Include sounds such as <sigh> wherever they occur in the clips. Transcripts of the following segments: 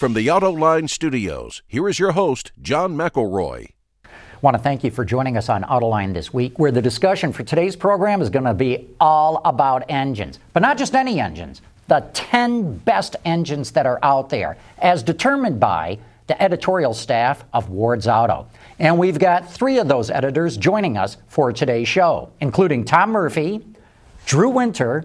From the Autoline Studios, here is your host, John McElroy. want to thank you for joining us on Autoline this week, where the discussion for today's program is going to be all about engines, but not just any engines, the 10 best engines that are out there, as determined by the editorial staff of Ward's Auto. And we've got three of those editors joining us for today's show, including Tom Murphy, Drew Winter,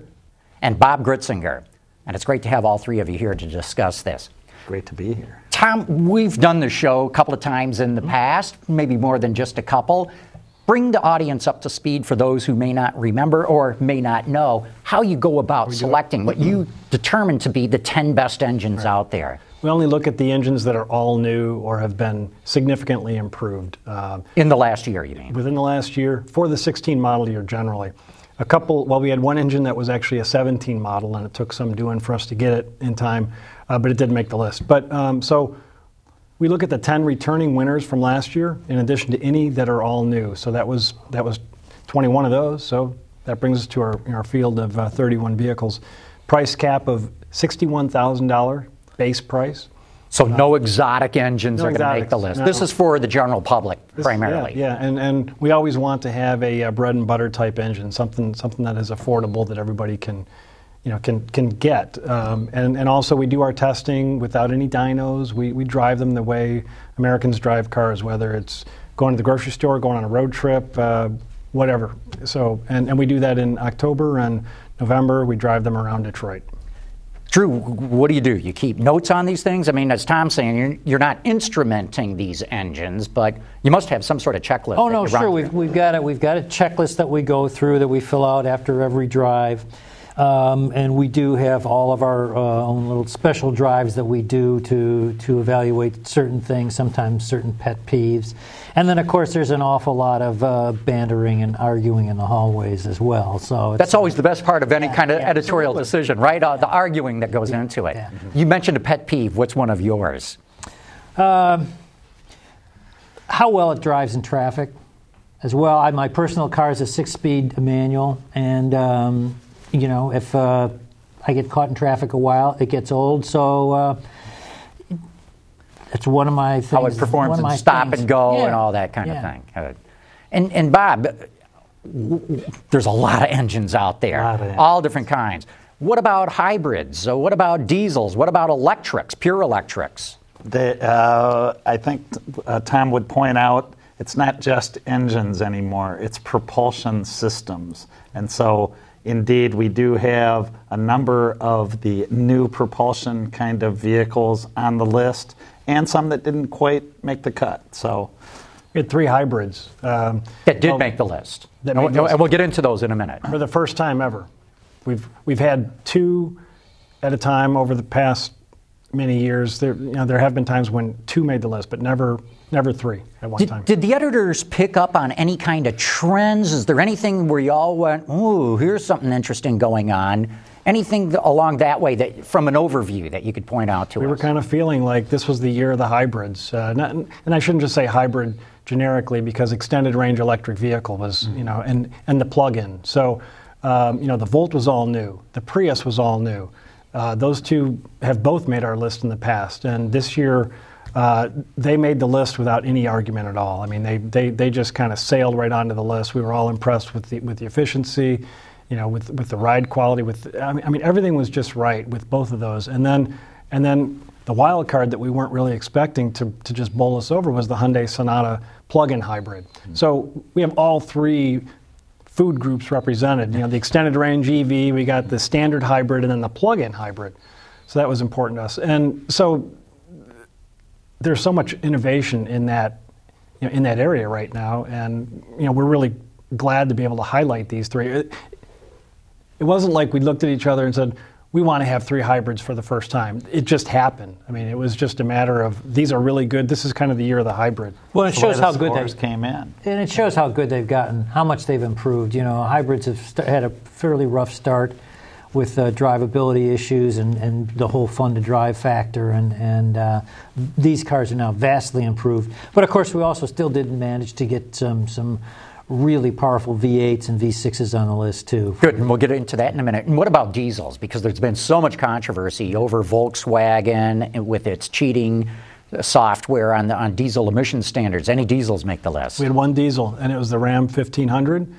and Bob Gritzinger. And it's great to have all three of you here to discuss this. Great to be here. Tom, we've done the show a couple of times in the past, maybe more than just a couple. Bring the audience up to speed for those who may not remember or may not know how you go about selecting what you determine to be the 10 best engines out there. We only look at the engines that are all new or have been significantly improved uh, In the last year, you mean? within the last year for the 16 model year generally. A couple, well, we had one engine that was actually a 17 model, and it took some doing for us to get it in time, uh, but it didn't make the list. But um, so we look at the 10 returning winners from last year, in addition to any that are all new. So that was that was 21 of those. So that brings us to our our field of uh, 31 vehicles. Price cap of $61,000 base price. So no exotic engines No are going to make the list. no. This is for the general public This- primarily. Yeah, yeah. And, and we always want to have a, uh bread and butter type engine, something something that is affordable that everybody can, you know, can can get. Um, and and also we do our testing without any dynos. We we drive them the way Americans drive cars, whether it's going to the grocery store, going on a road trip, uh, whatever. So and, and we do that in October and November. We drive them around Detroit. Drew, what do you do? You keep notes on these things? I mean, as Tom's saying, you're, you're not instrumenting these engines, but you must have some sort of checklist. Oh no, sure. We've, we've got it. We've got a checklist that we go through that we fill out after every drive, um, and we do have all of our uh, own little special drives that we do to to evaluate certain things. Sometimes certain pet peeves, and then of course there's an awful lot of uh, bantering and arguing in the hallways as well. So it's, That's always the best part of any kind of yeah, editorial absolutely. decision, right? Uh, the arguing that goes into it. yeah. You mentioned a pet peeve. What's one of yours? how well it drives in traffic as well. I, my personal car is a six-speed manual, and um, you know if uh, I get caught in traffic a while, it gets old. So uh, it's one of my things. How it performs one of and my stop things. and go Yeah, and all that kind yeah. of thing. Uh, And, and Bob, w- w- there's a lot of engines out there, engines. all different kinds. What about hybrids? So what about diesels? What about electrics, pure electrics? The, uh, I think uh, Tom would point out it's not just engines anymore, it's propulsion systems. And so, indeed, we do have a number of the new propulsion kind of vehicles on the list and some that didn't quite make the cut. So, We had three hybrids. Um, That did well, make the list. and, we'll- list. and we'll get into those in a minute. for the first time ever. We've we've had two at a time over the past many years. There you know there have been times when two made the list, but never never three at one time. Did, did the editors pick up on any kind of trends? Is there anything where y'all went, ooh, here's something interesting going on? Anything along that way that, from an overview that you could point out to we us? We were kind of feeling like this was the year of the hybrids, uh, not, and I shouldn't just say hybrid generically because extended range electric vehicle was you know and and the plug-in. So um, you know the Volt was all new, the Prius was all new. Uh, those two have both made our list in the past, and this year. Uh, they made the list without any argument at all. I mean, they, they, they just kind of sailed right onto the list. We were all impressed with the with the efficiency, you know, with with the ride quality. With I mean, I mean everything was just right with both of those. And then and then the wild card that we weren't really expecting to, to just bowl us over was the Hyundai Sonata plug-in hybrid. So we have all three food groups represented. You know, the extended range EV, we got the standard hybrid, and then the plug-in hybrid. So that was important to us. And so there's so much innovation in that you know, in that area right now, and you know we're really glad to be able to highlight these three. It, it wasn't like we looked at each other and said we want to have three hybrids for the first time. It just happened. I mean, it was just a matter of these are really good. This is kind of the year of the hybrid. Well, it shows how good scores they came in. And it shows how good they've gotten, how much they've improved. You know, hybrids have st- had a fairly rough start with uh, drivability issues and, and the whole fun to drive factor, and, and uh, these cars are now vastly improved. But of course, we also still didn't manage to get some, some really powerful V8s and V6s on the list too. Good, and we'll get into that in a minute. And what about diesels? Because there's been so much controversy over Volkswagen with its cheating software on the, on diesel emission standards. Any diesels make the list? We had one diesel, and it was the Ram 1500,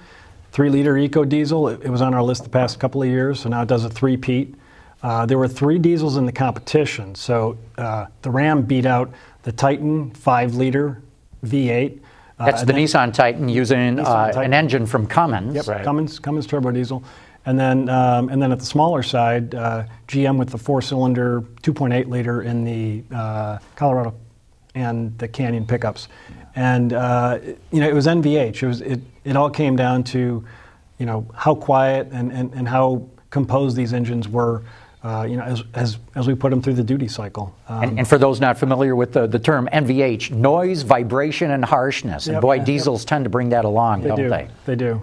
three liter eco diesel. It, it was on our list the past couple of years, so now it does a three peat. Uh, there were three diesels in the competition, so uh, the Ram beat out the Titan 5 liter V8. Uh, That's the then- Nissan Titan using Nissan uh, Titan. an engine from Cummins. Yep, Cummins, Cummins turbo diesel. And then, um, and then at the smaller side, uh, GM with the four-cylinder 2.8 liter in the uh, Colorado and the Canyon pickups. And uh, you know, it was NVH. It was it, it all came down to, you know, how quiet and, and, and how composed these engines were. Uh, you know, as, as, as we put them through the duty cycle. Um, And, and for those not familiar with the, the term NVH, noise, vibration, and harshness. And Yep. boy, Yep. diesels tend to bring that along, they don't do. they? They do.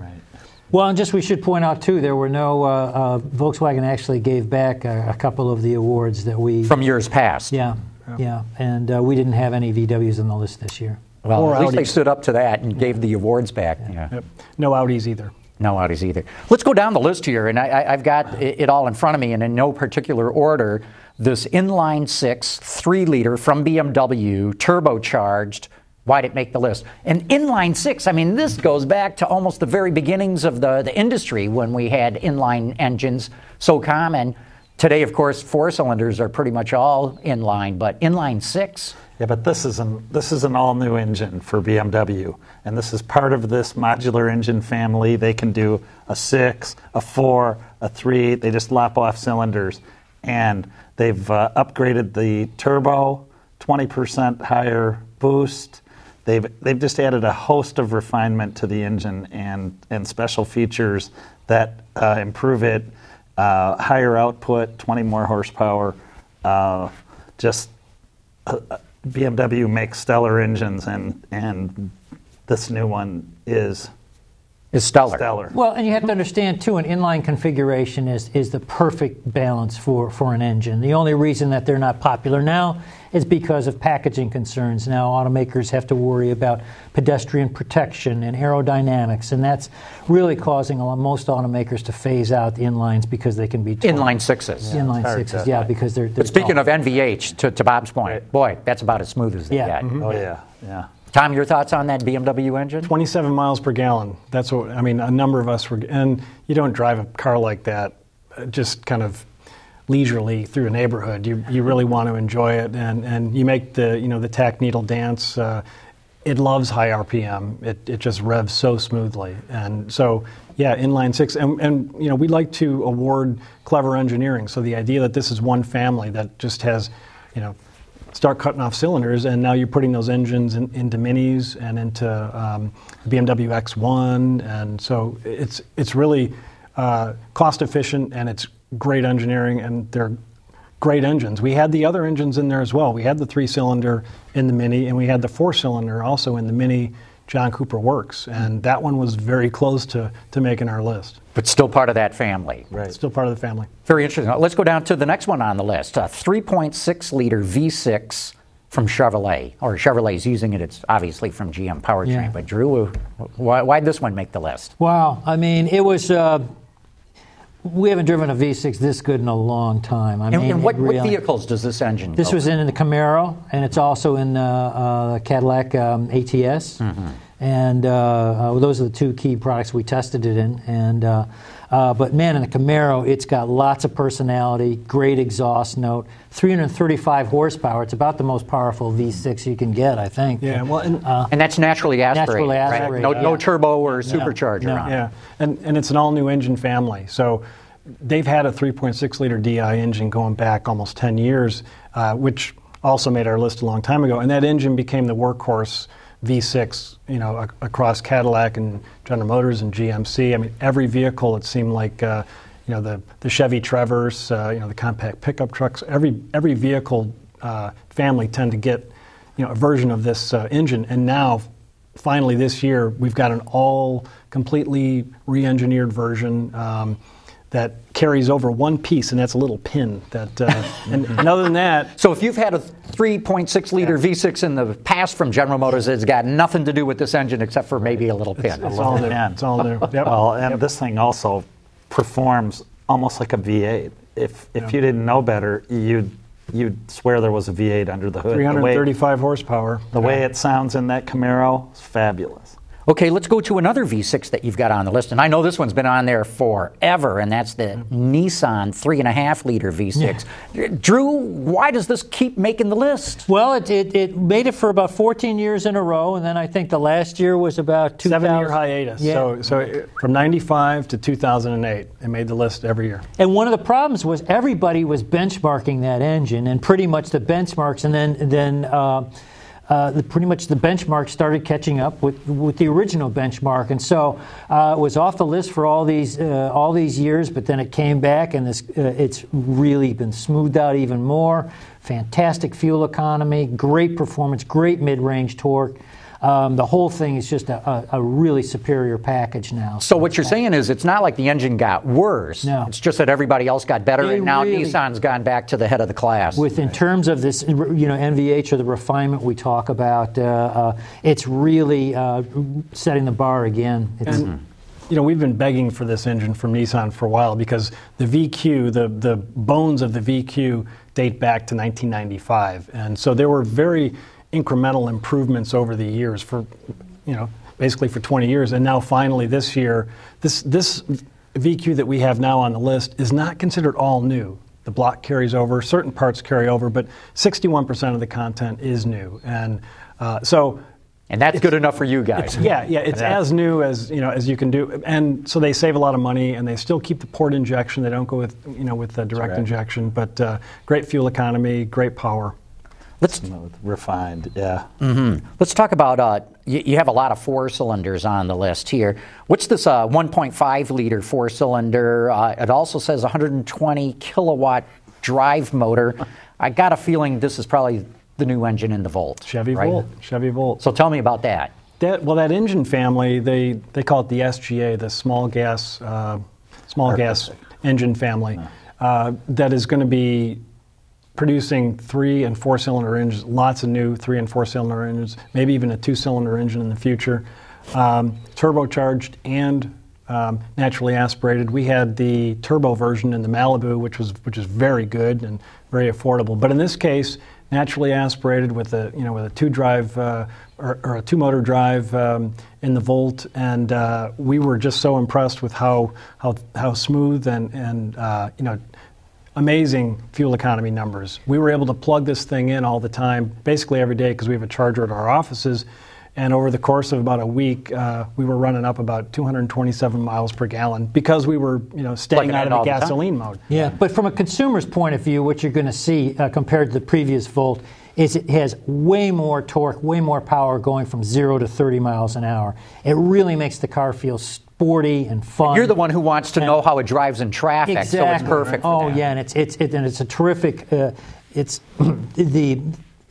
Well, and just we should point out too, there were no uh, uh, Volkswagen actually gave back a, a couple of the awards that we From years past. yeah yeah, and uh, we didn't have any VWs on the list this year. Well, Or at least they stood up to that and gave the awards back. Yeah. Yep. No Audis either. No Audis either. Let's go down the list here, and I, I, I've got it it all in front of me, and in no particular order. This inline six, three liter from BMW, turbocharged. Why'd it make the list? And inline six, I mean, this goes back to almost the very beginnings of the, the industry when we had inline engines so common. Today, of course, four cylinders are pretty much all inline, but inline six, Yeah, but this is an this is an all new engine for BMW, and this is part of this modular engine family. They can do a six, a four, a three. They just lop off cylinders, and they've uh, upgraded the turbo, 20% higher boost. They've they've just added a host of refinement to the engine and and special features that uh, improve it. Uh, higher output, 20 more horsepower. Uh, just BMW makes stellar engines, and and this new one is is stellar. stellar. Well, and you have to understand too, an inline configuration is, is the perfect balance for, for an engine. The only reason that they're not popular now is because of packaging concerns. Now, automakers have to worry about pedestrian protection and aerodynamics, and that's really causing a lot, most automakers to phase out the inlines because they can be tall. Inline sixes. inline hard sixes. to- Yeah, because they're. they're But speaking tall. of NVH, to, to Bob's point, boy, that's about as smooth as they Yeah. get. Mm-hmm. Oh, oh yeah, yeah. Tom, your thoughts on that BMW engine? 27 miles per gallon. That's what I mean. A number of us were, and you don't drive a car like that uh, just kind of leisurely through a neighborhood. You you really want to enjoy it, and, and you make the you know the tach needle dance. Uh, it loves high RPM. It it just revs so smoothly, and so yeah, inline six, and and you know we like to award clever engineering. So the idea that this is one family that just has, you know start cutting off cylinders, and now you're putting those engines in, into minis and into um, BMW X1, and so it's it's really uh, cost efficient and it's great engineering, and they're great engines. We had the other engines in there as well. We had the three cylinder in the Mini, and we had the four cylinder also in the Mini John Cooper Works, and that one was very close to to making our list. But still part of that family. Right. Still part of the family. Very interesting. Let's go down to the next one on the list a 3.6 liter V6 from Chevrolet. Or Chevrolet's using it, it's obviously from GM Powertrain. Yeah. But Drew, why, why'd this one make the list? Wow, I mean, it was. Uh, we haven't driven a V6 this good in a long time. I And, mean, and what, it what vehicles does this engine This go was in the Camaro, and it's also in the uh, Cadillac um, ATS. Mm-hmm. And uh, uh, those are the two key products we tested it in. And uh, uh, but man, in the Camaro, it's got lots of personality, great exhaust note, 335 horsepower. It's about the most powerful V6 you can get, I think. Yeah. Well, and, And that's naturally aspirated. Naturally right? aspirated, No, no yeah. turbo or supercharger no. on it. Yeah, and, and it's an all new engine family. So they've had a 3.6 liter DI engine going back almost 10 years, uh, which also made our list a long time ago. And that engine became the workhorse V6, you know, ac- across Cadillac and General Motors and GMC. I mean, every vehicle it seemed like. Uh, you know the, the Chevy Traverse, uh, you know the compact pickup trucks. Every every vehicle uh, family tend to get you know a version of this uh, engine, and now finally this year we've got an all completely re-engineered version um, that carries over one piece, and that's a little pin. That uh, <laughs> and, and other than that, So if you've had a 3.6 liter V6 in the past from General Motors it's got nothing to do with this engine except for maybe a little pin. It's all new. Yeah. It's all new. Yep. Well, and this thing also performs almost like a V8. If if you didn't know better, you'd you'd swear there was a V8 under the hood. The way, 335 horsepower. the way it sounds in that Camaro is fabulous. Okay, let's go to another V6 that you've got on the list. And I know this one's been on there forever, and that's the Nissan 3.5 liter V6. Drew, why does this keep making the list? Well, it, it, it made it for about 14 years in a row, and then I think the last year was about 2000. Seven year hiatus. Yeah. So, so it- from 95 to 2008, it made the list every year. And one of the problems was everybody was benchmarking that engine, and pretty much the benchmarks, and then then uh, uh, the, pretty much the benchmark started catching up with with the original benchmark, and so uh, it was off the list for all these uh, all these years. But then it came back, and this uh, it's really been smoothed out even more. Fantastic fuel economy, great performance, great mid-range torque. Um, the whole thing is just a, a, a really superior package now. So what you're saying is it's not like the engine got worse. No. It's just that everybody else got better, They and now really- Nissan's gone back to the head of the class. with in terms of this, you know, NVH or the refinement we talk about, uh, uh, it's really uh, setting the bar again. It's, And, you know, we've been begging for this engine from Nissan for a while because the VQ, the, the bones of the VQ date back to 1995. And so there were very incremental improvements over the years for, you know, basically for 20 years. And now finally this year, this, this VQ that we have now on the list is not considered all new. The block carries over, certain parts carry over, but 61% of the content is new. And uh, so and that's good enough for you guys. yeah, yeah, it's as new as you know as you can do, and so they save a lot of money, and they still keep the port injection. They don't go with you know with the direct right. injection, but uh, great fuel economy, great power. Let's Smooth, refined, yeah. let's talk about. Uh, you, you have a lot of four cylinders on the list here. What's this uh, 1.5 liter four cylinder? Uh, it also says 120 kilowatt drive motor. I got a feeling this is probably the new engine in the Volt. Chevy right? Volt, Chevy Volt. So tell me about that. That well, that engine family, they they call it the SGE, the small gas uh, small gas engine family, uh, that is going to be producing three and four cylinder engines, lots of new three and four cylinder engines, maybe even a two cylinder engine in the future, um, turbocharged and um, naturally aspirated. We had the turbo version in the Malibu, which was which is very good and very affordable. But in this case, naturally aspirated with a you know with a two drive uh, or, or a two motor drive um, in the Volt, and uh, we were just so impressed with how how how smooth and and uh, you know amazing fuel economy numbers. We were able to plug this thing in all the time, basically every day, because we have a charger at our offices. And over the course of about a week, uh, we were running up about 227 miles per gallon because we were, you know, staying Plugging out of all the the gasoline mode. Yeah, but from a consumer's point of view, what you're going to see uh, compared to the previous Volt is it has way more torque, way more power going from zero to 30 miles an hour. It really makes the car feel sporty and fun. You're the one who wants to know how it drives in traffic, exactly. so it's perfect. For Oh that. yeah, and it's it's it, and it's a terrific. Uh, it's <clears throat> the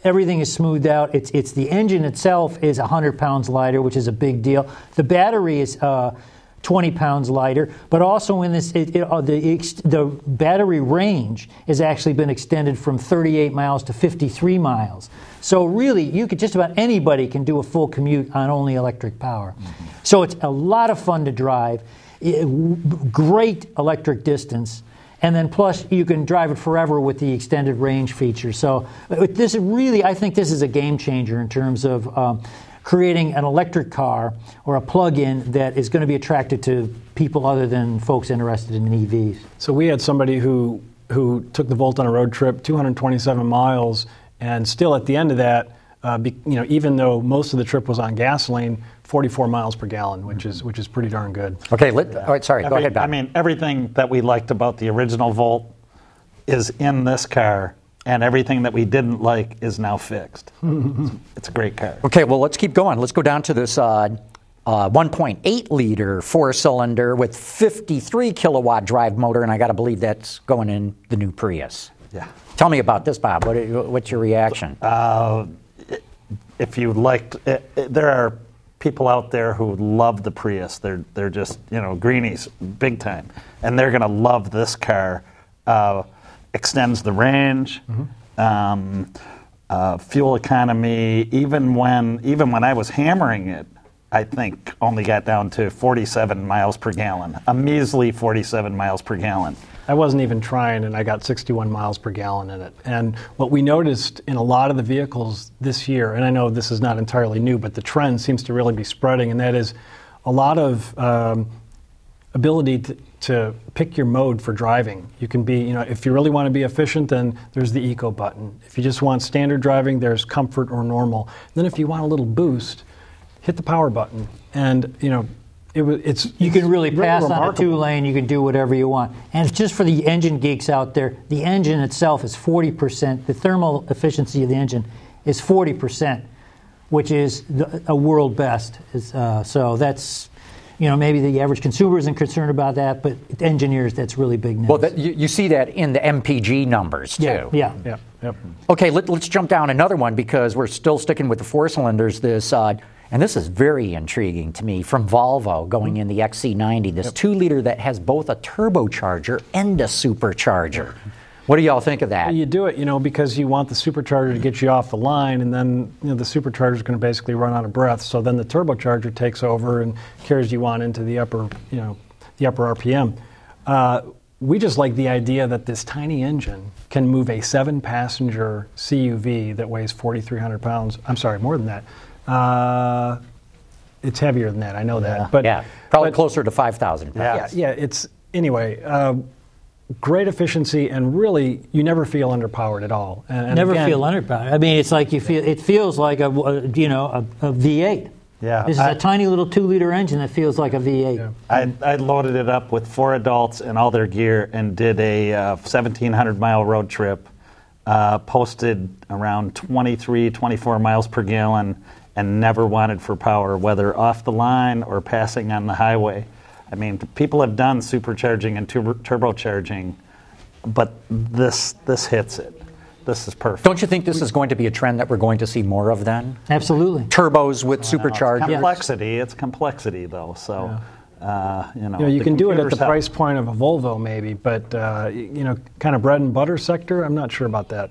everything is smoothed out. It's it's the engine itself is 100 pounds lighter, which is a big deal. The battery is. Uh, 20 pounds lighter, but also in this, it, it, uh, the, the battery range has actually been extended from 38 miles to 53 miles. So really, you could just about anybody can do a full commute on only electric power. So it's a lot of fun to drive. Great electric distance, and then plus you can drive it forever with the extended range feature. So uh, this really, I think this is a game changer in terms of um, creating an electric car or a plug-in that is going to be attracted to people other than folks interested in EVs. So we had somebody who who took the Volt on a road trip, 227 miles, and still at the end of that, uh, be, you know, even though most of the trip was on gasoline, 44 miles per gallon, which is which is pretty darn good. Okay, let, all right, sorry, go ahead, Bob. I mean, everything that we liked about the original Volt is in this car, and everything that we didn't like is now fixed. it's, <laughs> it's a great car. Okay, well, let's keep going. Let's go down to this uh, uh, 1.8 liter four cylinder with 53 kilowatt drive motor, and I got to believe that's going in the new Prius. Yeah. Tell me about this, Bob. What, what's your reaction? If you liked, it, it- there are people out there who love the Prius. They're they're just you know greenies, big time, and they're gonna love this car. Uh, extends the range. Um, uh, fuel economy, even when even when I was hammering it, I think only got down to 47 miles per gallon, a measly 47 miles per gallon. I wasn't even trying, and I got 61 miles per gallon in it. And what we noticed in a lot of the vehicles this year, and I know this is not entirely new, but the trend seems to really be spreading, and that is a lot of um, ability to, to pick your mode for driving. You can be, you know, if you really want to be efficient, then there's the eco button. If you just want standard driving, there's comfort or normal. then if you want a little boost, hit the power button. And, you know, it was, it's You can really it's pass on a two lane, you can do whatever you want. And it's just for the engine geeks out there, the engine itself is 40%, the thermal efficiency of the engine is 40%, which is the, a world best. Is, uh, so that's, you know, maybe the average consumer isn't concerned about that, but engineers, that's really big news. Well, that, you, you see that in the MPG numbers too. yeah, yeah. Yeah, yep. Okay, let, us jump down another one because we're still sticking with the four cylinders. This, uh, and this is very intriguing to me from Volvo going in the XC90. This two liter that has both a turbocharger and a supercharger. What do y'all think of that? You do it, you know, because you want the supercharger to get you off the line, and then you know the supercharger is going to basically run out of breath. So then the turbocharger takes over and carries you on into the upper, you know, the upper RPM. Uh, we just like the idea that this tiny engine can move a seven-passenger CUV that weighs 4,300 pounds. I'm sorry, more than that. Uh, it's heavier than that. I know that, but yeah, probably but- closer to 5,000 Yeah. pounds. yeah, yeah, it's anyway. Uh, great efficiency, and really, you never feel underpowered at all. And, and Never again, feel underpowered. I mean, it's like you feel. It feels like a, a you know a, a V8. Yeah, This is I- a tiny little two-liter engine that feels like a V8. Yeah. I, I loaded it up with four adults and all their gear and did a uh, 1,700 mile road trip. Uh, posted around 23, 24 miles per gallon and never wanted for power, whether off the line or passing on the highway. I mean, people have done supercharging and turbo- turbocharging, but this this hits it. This is perfect. Don't you think this is going to be a trend that we're going to see more of then? Absolutely. Turbos with superchargers. complexity. It's complexity, though. So, uh, you know, You, know, you can do it at the price point of a Volvo, maybe, but uh, you know, kind of bread and butter sector. I'm not sure about that.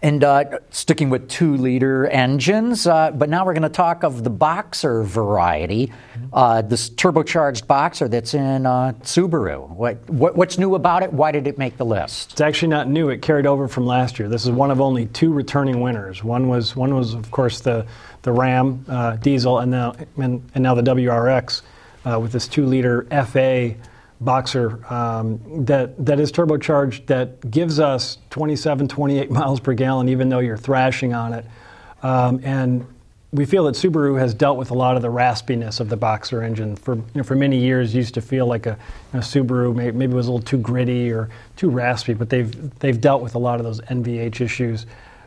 And uh, sticking with two liter engines, uh, but now we're going to talk of the Boxer variety, uh, this turbocharged Boxer that's in uh, Subaru. What, what, what's new about it? Why did it make the list? It's actually not new. It carried over from last year. This is one of only two returning winners. One was one was of course the the Ram uh, diesel, and now and, and now the WRX uh, with this two liter FA boxer um, that that is turbocharged that gives us 27, 28 <laughs> miles per gallon, even though you're thrashing on it. Um, and we feel that Subaru has dealt with a lot of the raspiness of the Boxer engine. For you know, for many years, used to feel like a you know, Subaru may, maybe was a little too gritty or too raspy, but they've they've dealt with a lot of those NVH issues.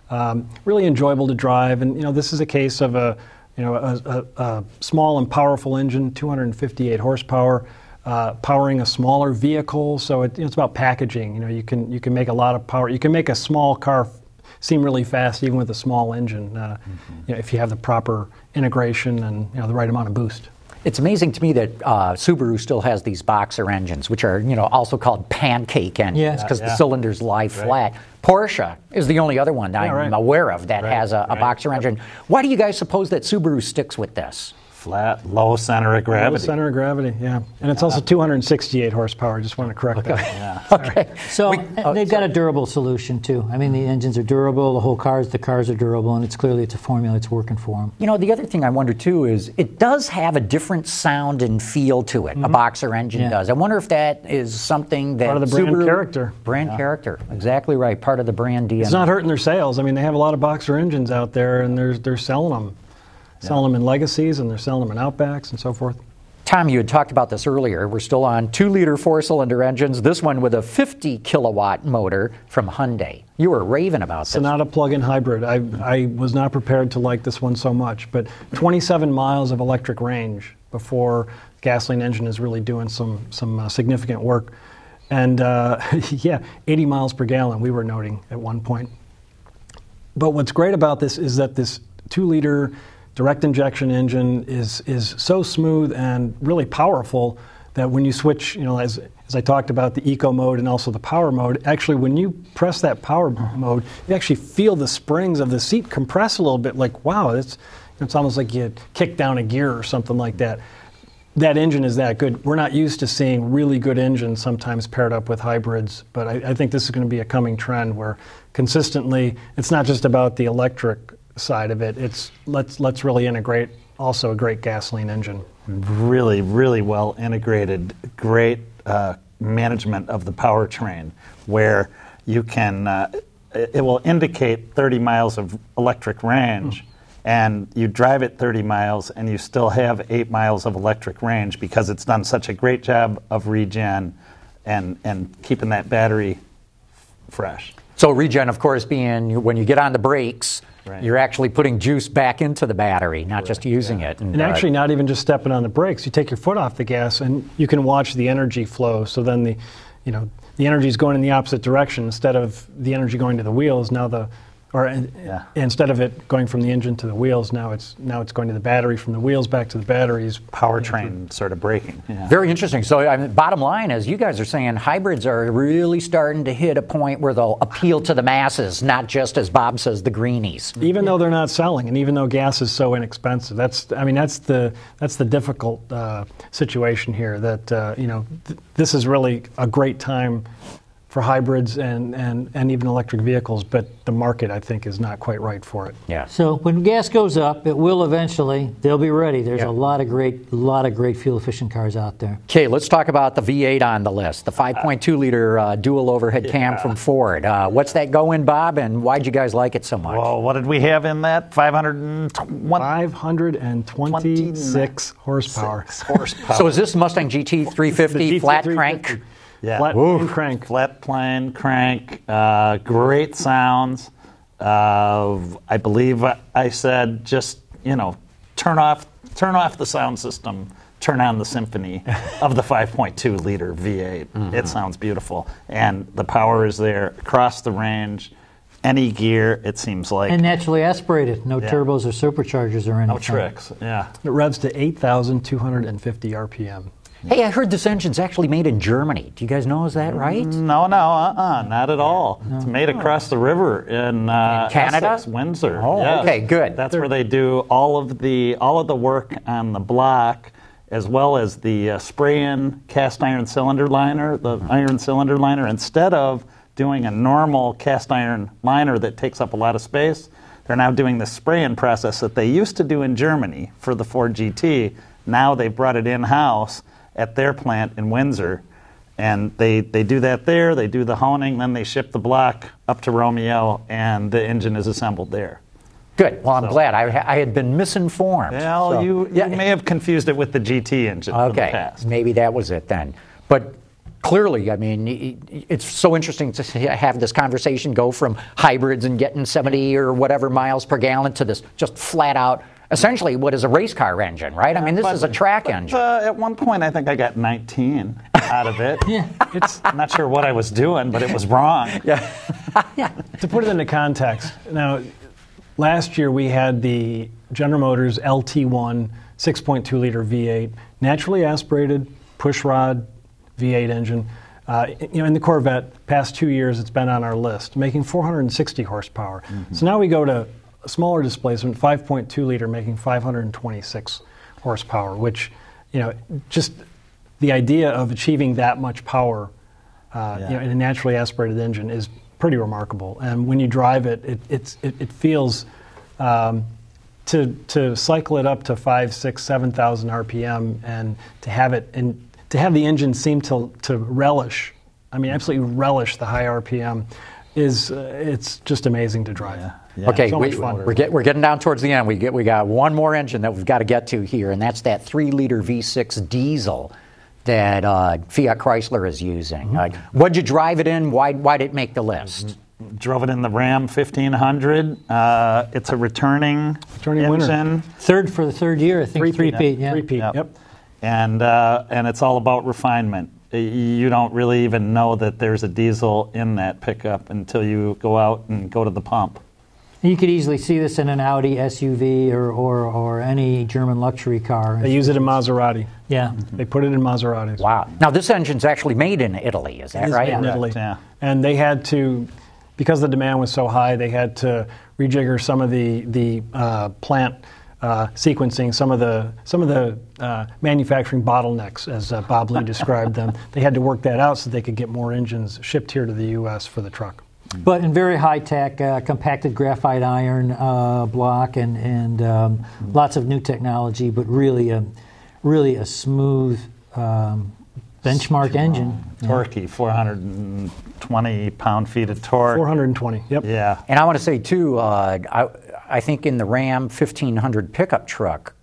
Um, really enjoyable to drive, and you know this is a case of a you know a, a, a small and powerful engine, 258 horsepower. Uh, powering a smaller vehicle, so it, it's about packaging. You know, you can you can make a lot of power. You can make a small car seem really fast even with a small engine uh, you know, if you have the proper integration and you know, the right amount of boost. It's amazing to me that uh, Subaru still has these Boxer engines, which are you know also called pancake engines Yeah. because the cylinders lie flat. Porsche is the only other one that Yeah, I'm right. aware of that Right, has a, a right. Boxer engine. Why do you guys suppose that Subaru sticks with this? Flat, low center of gravity. Low gravity. center of gravity, yeah. And it's also 268 horsepower. I just want to correct that. Yeah. <laughs> Okay. So We- oh, they've got a durable solution too. I mean, the engines are durable, the whole cars, the cars are durable, and it's clearly it's a formula. It's working for them. You know, the other thing I wonder too is it does have a different sound and feel to it. A mm-hmm. Boxer engine Yeah. does. I wonder if that is something that Part of the brand Subaru- character. Brand character, exactly right. Part of the brand DNA. It's not hurting their sales. I mean, they have a lot of Boxer engines out there, and they're, they're selling them. Selling them in Legacies, and they're selling them in Outbacks and so forth. Tom, you had talked about this earlier. We're still on two liter four cylinder engines, this one with a 50 kilowatt motor from Hyundai. You were raving about this. Sonata plug-in hybrid. I, I was not prepared to like this one so much, but 27 miles of electric range before the gasoline engine is really doing some some uh, significant work, and uh, <laughs> yeah, 80 miles per gallon. We were noting at one point. But what's great about this is that this two-liter direct injection engine is is so smooth and really powerful that when you switch, you know, as, as I talked about the eco mode and also the power mode, actually, when you press that power mode, you actually feel the springs of the seat compress a little bit. Like, wow, it's it's almost like you kick down a gear or something like that. That engine is that good. We're not used to seeing really good engines sometimes paired up with hybrids, but I, I think this is going to be a coming trend where consistently it's not just about the electric side of it. It's let's let's really integrate also a great gasoline engine. really, really well integrated, great uh, management of the powertrain, where you can, uh, it it will indicate 30 miles of electric range, and you drive it 30 miles, and you still have eight miles of electric range because it's done such a great job of regen and, and keeping that battery fresh. So regen, of course, being when you get on the brakes, Right. you're actually putting juice back into the battery, not just using it. And uh, actually, not even just stepping on the brakes. You take your foot off the gas, and you can watch the energy flow. So then the, you know, the energy is going in the opposite direction instead of the energy going to the wheels. Now the, or in- Yeah. instead of it going from the engine to the wheels, now it's now it's going to the battery from the wheels back to the batteries. Powertrain sort of braking. Yeah. Very interesting. So, I mean, bottom line is, you guys are saying hybrids are really starting to hit a point where they'll appeal to the masses, not just, as Bob says, the greenies. Even though they're not selling, and even though gas is so inexpensive, that's I mean that's the that's the difficult uh, situation here. That uh, you know th- this is really a great time for hybrids and, and, and even electric vehicles, but the market I think is not quite right for it. Yeah. So when gas goes up, it will eventually. They'll be ready. There's Yeah. a lot of great, lot of great fuel efficient cars out there. Okay, let's talk about the V8 on the list, the 5.2 liter uh, dual overhead cam from Ford. Uh, what's that go in, Bob, and why'd you guys like it so much? Well, what did we have in that? 520 526 horsepower. horsepower. so is this Mustang GT 350 The GT flat 350. crank? Yeah. Flat plane crank. Flat plane crank, uh, great sounds. Uh, I believe I said just you know turn off turn off the sound system, turn on the symphony <laughs> of the 5.2 liter V8. It sounds beautiful, and the power is there across the range. Any gear, it seems like And naturally aspirated. No Yeah. turbos or superchargers or anything. no tricks. Yeah. It revs to 8,250 RPM. Hey, I heard this engine's actually made in Germany. Do you guys know is that right? No, no, uh-uh, not at all. It's made across the river in, uh, In Canada? Essex, Windsor. Oh, yes. okay, good. That's where they do all of the all of the work on the block, as well as the uh, spray-in cast iron cylinder liner, the iron cylinder liner. Instead of doing a normal cast iron liner that takes up a lot of space, they're now doing the spray-in process that they used to do in Germany for the Ford GT. Now they've brought it in-house at their plant in Windsor. And they, they do that there, they do the honing, then they ship the block up to Romeo, and the engine is assembled there. Good. Well, I'm glad. I, I had been misinformed. Well, So- you, you may have confused it with the GT engine Okay, maybe that was it then. But clearly, I mean, it's so interesting to have this conversation go from hybrids and getting 70 or whatever miles per gallon to this just flat out, essentially what is a race car engine, right? I mean, this But- is a track but, engine. Uh, at one point, I think I got 19 out of it. <laughs> yeah. It's, I'm not sure what I was doing, but it was wrong. <laughs> Yeah. yeah. <laughs> To put it into context, now, last year we had the General Motors LT1 6.2 liter V8, naturally aspirated, push rod V8 engine. Uh, you know, in the Corvette, past two years it's been on our list, making 460 horsepower. So now we go to a smaller displacement, 5.2 liter, making 526 horsepower, which, you know, just the idea of achieving that much power uh, you know, in a naturally aspirated engine is pretty remarkable. And when you drive it, it, it's, it, it feels um, to, to cycle it up to five, six, seven thousand RPM, and to have it and to have the engine seem to to relish. I mean, absolutely relish the high RPM. Is uh, it's just amazing to drive. Okay, so we, much fun. We're, get, we're getting down towards the end. We get we got one more engine that we've got to get to here, and that's that three-liter V6 diesel that uh, Fiat Chrysler is using. Mm-hmm. Uh, what'd you drive it in? Why why did it make the list? Drove it in the Ram 1500. Uh, it's a returning, Returning winner. engine. Third for the third year, I think. Three-peat, Three-peat, yeah. Three-peat, Yep. yep. And, uh, and it's all about refinement. You don't really even know that there's a diesel in that pickup until you go out and go to the pump. You could easily see this in an Audi SUV or, or, or any German luxury car. They use it in Maserati. Yeah. They put it in Maseratis. Wow. Now, this engine's actually made in Italy, is that It is right? made in Correct, Italy. yeah. And they had to, because the demand was so high, they had to rejigger some of the the uh, plant uh, sequencing, some of the some of the uh, manufacturing bottlenecks, as uh, Bob Lee <laughs> described them. They had to work that out so they could get more engines shipped here to the U.S. for the truck. But in very high tech, uh, compacted graphite iron uh, block, and and um, lots of new technology, but really a really a smooth um, benchmark engine. Torquey, 420 pound feet of torque. 420. Yep. Yeah. And I want to say, too, uh, I, I think in the Ram 1500 pickup truck,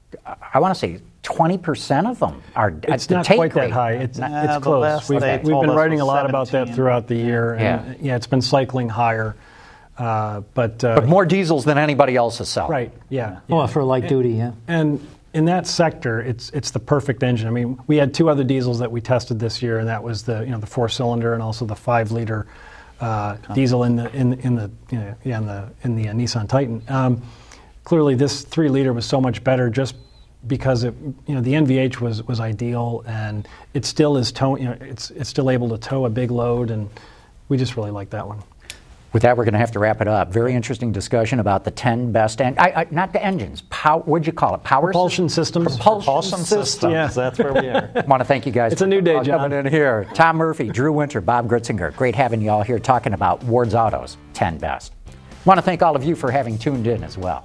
I want to say 20% of them are It's not take quite that high. It's, Nah, it's close. We've, we've been writing a lot about that throughout the year. And Yeah. yeah, it's been cycling higher. Uh, but, uh, But more diesels than anybody else is selling. right, yeah. Well, for light duty, yeah. And in that sector, it's it's the perfect engine. I mean, we had two other diesels that we tested this year, and that was the you know the four cylinder and also the five liter uh, diesel in the in in the you know, yeah in the in the uh, Nissan Titan. Um, clearly, this three liter was so much better just because it you know the NVH was was ideal, and it still is tow you know it's it's still able to tow a big load, and we just really like that one. With that, we're going to have to wrap it up. Very interesting discussion about the 10 best, en- I, I, not the engines, pow, what'd you call it? Power Propulsion sys- systems. Propulsion, Propulsion systems. systems. Yeah. That's where we are. I want to thank you guys It's a new day, John. coming in here. Tom Murphy, Drew Winter, Bob Gritzinger. Great having you all here talking about Ward's Autos 10 Best. I want to thank all of you for having tuned in as well.